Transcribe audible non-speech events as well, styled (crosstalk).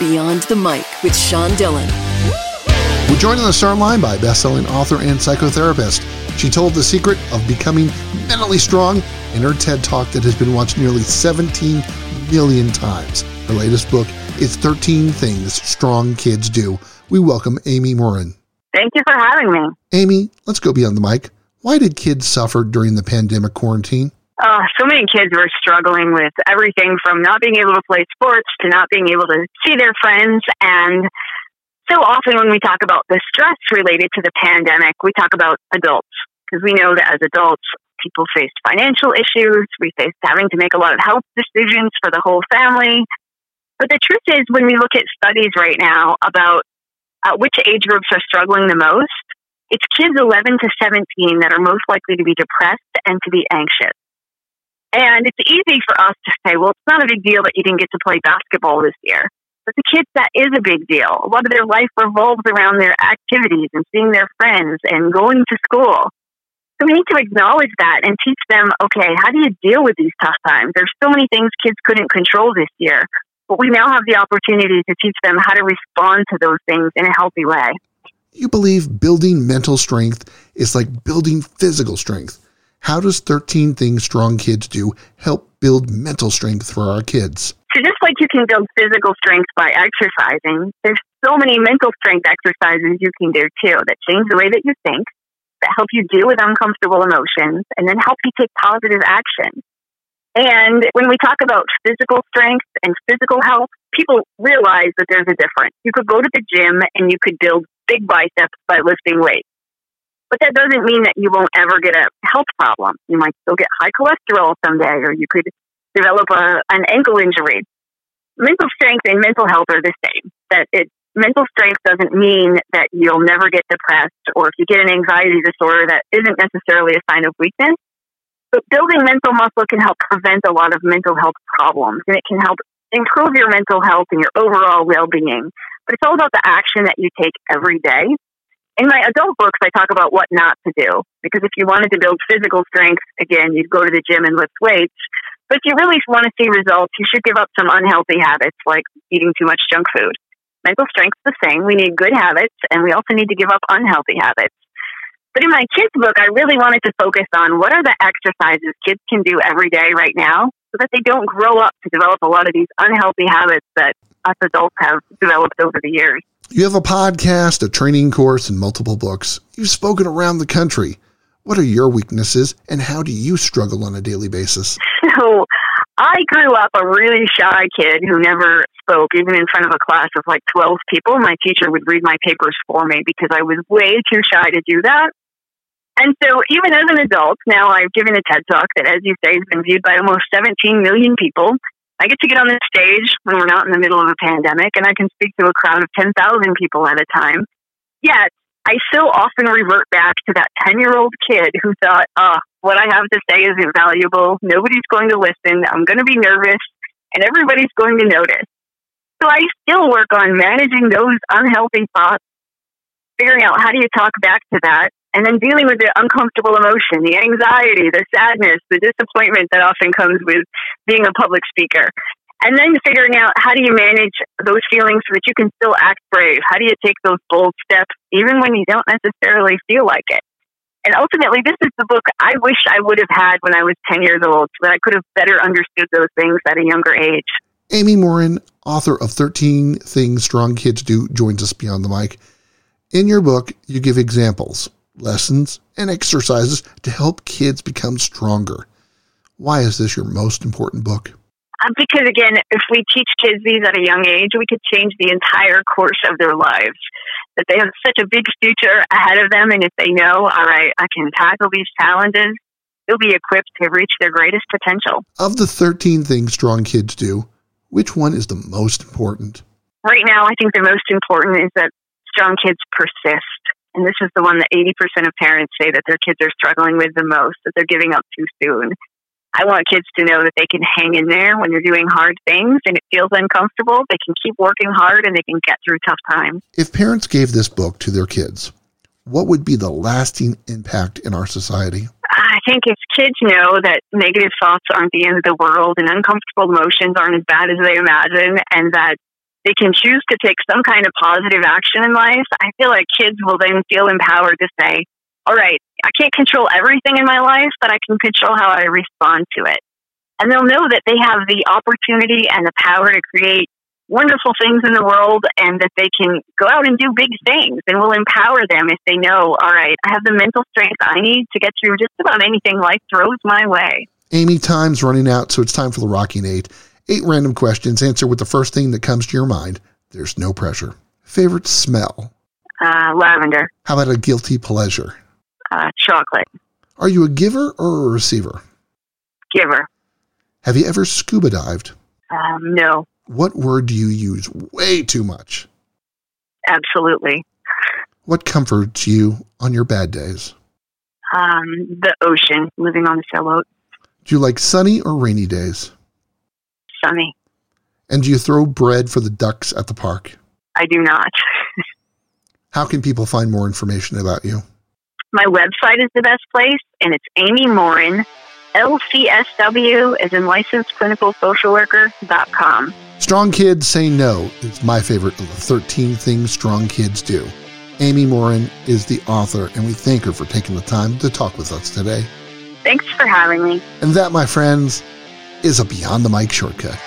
Beyond the Mic with Sean Dillon. We're joined on the start line by best-selling author and psychotherapist. She told the secret of becoming mentally strong in her TED Talk that has been watched nearly 17 million times. Her latest book is 13 Things Strong Kids Do. We welcome Amy Morin. Thank you for having me. Amy, let's go beyond the mic. Why did kids suffer during the pandemic quarantine? Uh, so many kids were struggling with everything from not being able to play sports to not being able to see their friends. And so often when we talk about the stress related to the pandemic, we talk about adults because we know that as adults, people face financial issues. We face having to make a lot of health decisions for the whole family. But the truth is, when we look at studies right now about uh, which age groups are struggling the most, it's kids 11 to 17 that are most likely to be depressed and to be anxious. And it's easy for us to say, well, it's not a big deal that you didn't get to play basketball this year. But the kids, that is a big deal. A lot of their life revolves around their activities and seeing their friends and going to school. So we need to acknowledge that and teach them, okay, how do you deal with these tough times? There's so many things kids couldn't control this year, but we now have the opportunity to teach them how to respond to those things in a healthy way. You believe building mental strength is like building physical strength. How does 13 Things Strong Kids Do help build mental strength for our kids? So just like you can build physical strength by exercising, there's so many mental strength exercises you can do too that change the way that you think, that help you deal with uncomfortable emotions, and then help you take positive action. And when we talk about physical strength and physical health, people realize that there's a difference. You could go to the gym and you could build big biceps by lifting weights. But that doesn't mean that you won't ever get a health problem. You might still get high cholesterol someday, or you could develop a, an ankle injury. Mental strength and mental health are the same. That it, mental strength doesn't mean that you'll never get depressed, or if you get an anxiety disorder, that isn't necessarily a sign of weakness. But building mental muscle can help prevent a lot of mental health problems, and it can help improve your mental health and your overall well-being. But it's all about the action that you take every day in my adult books, I talk about what not to do. Because if you wanted to build physical strength, again, you'd go to the gym and lift weights. But if you really want to see results, you should give up some unhealthy habits like eating too much junk food. Mental strength's the same. We need good habits, and we also need to give up unhealthy habits. But in my kids' book, I really wanted to focus on what are the exercises kids can do every day right now so that they don't grow up to develop a lot of these unhealthy habits that us adults have developed over the years. You have a podcast, a training course, and multiple books. You've spoken around the country. What are your weaknesses, and how do you struggle on a daily basis? So, I grew up a really shy kid who never spoke, even in front of a class of like 12 people. My teacher would read my papers for me because I was way too shy to do that. And so, even as an adult, now I've given a TED talk that, as you say, has been viewed by almost 17 million people. I get to get on the stage when we're not in the middle of a pandemic, and I can speak to a crowd of 10,000 people at a time. Yet, I still often revert back to that 10 year old kid who thought, oh, what I have to say is invaluable. Nobody's going to listen. I'm going to be nervous, and everybody's going to notice. So I still work on managing those unhealthy thoughts, figuring out how do you talk back to that, and then dealing with the uncomfortable emotion, the anxiety, the sadness, the disappointment that often comes with being a public speaker. And then figuring out how do you manage those feelings so that you can still act brave? How do you take those bold steps even when you don't necessarily feel like it? And ultimately, this is the book I wish I would have had when I was 10 years old so that I could have better understood those things at a younger age. Amy Morin, author of 13 Things Strong Kids Do, joins us beyond the mic. In your book, you give examples lessons, and exercises to help kids become stronger. Why is this your most important book? Uh, because again, if we teach kids these at a young age, we could change the entire course of their lives. That they have such a big future ahead of them, and if they know, all right, I can tackle these challenges, they'll be equipped to reach their greatest potential. Of the 13 things strong kids do, which one is the most important? Right now, I think the most important is that strong kids persist. And this is the one that 80% of parents say that their kids are struggling with the most, that they're giving up too soon. I want kids to know that they can hang in there when they're doing hard things and it feels uncomfortable. They can keep working hard and they can get through tough times. If parents gave this book to their kids, what would be the lasting impact in our society? I think if kids know that negative thoughts aren't the end of the world and uncomfortable emotions aren't as bad as they imagine and that they can choose to take some kind of positive action in life, I feel like kids will then feel empowered to say, all right, I can't control everything in my life, but I can control how I respond to it. And they'll know that they have the opportunity and the power to create wonderful things in the world and that they can go out and do big things and will empower them if they know, all right, I have the mental strength I need to get through just about anything life throws my way. Amy, time's running out, so it's time for the Rocking Eight. Eight random questions. Answer with the first thing that comes to your mind. There's no pressure. Favorite smell? Uh, lavender. How about a guilty pleasure? Uh, chocolate. Are you a giver or a receiver? Giver. Have you ever scuba dived? Um, no. What word do you use way too much? Absolutely. What comforts you on your bad days? Um, the ocean, living on a sailboat. Do you like sunny or rainy days? Sunny. And do you throw bread for the ducks at the park? I do not. (laughs) How can people find more information about you? My website is the best place, and it's Amy Morin, LCSW, as in licensed clinical social worker.com. Strong Kids Say No is my favorite of the 13 things strong kids do. Amy Morin is the author, and we thank her for taking the time to talk with us today. Thanks for having me. And that, my friends, is a Beyond the Mic shortcut.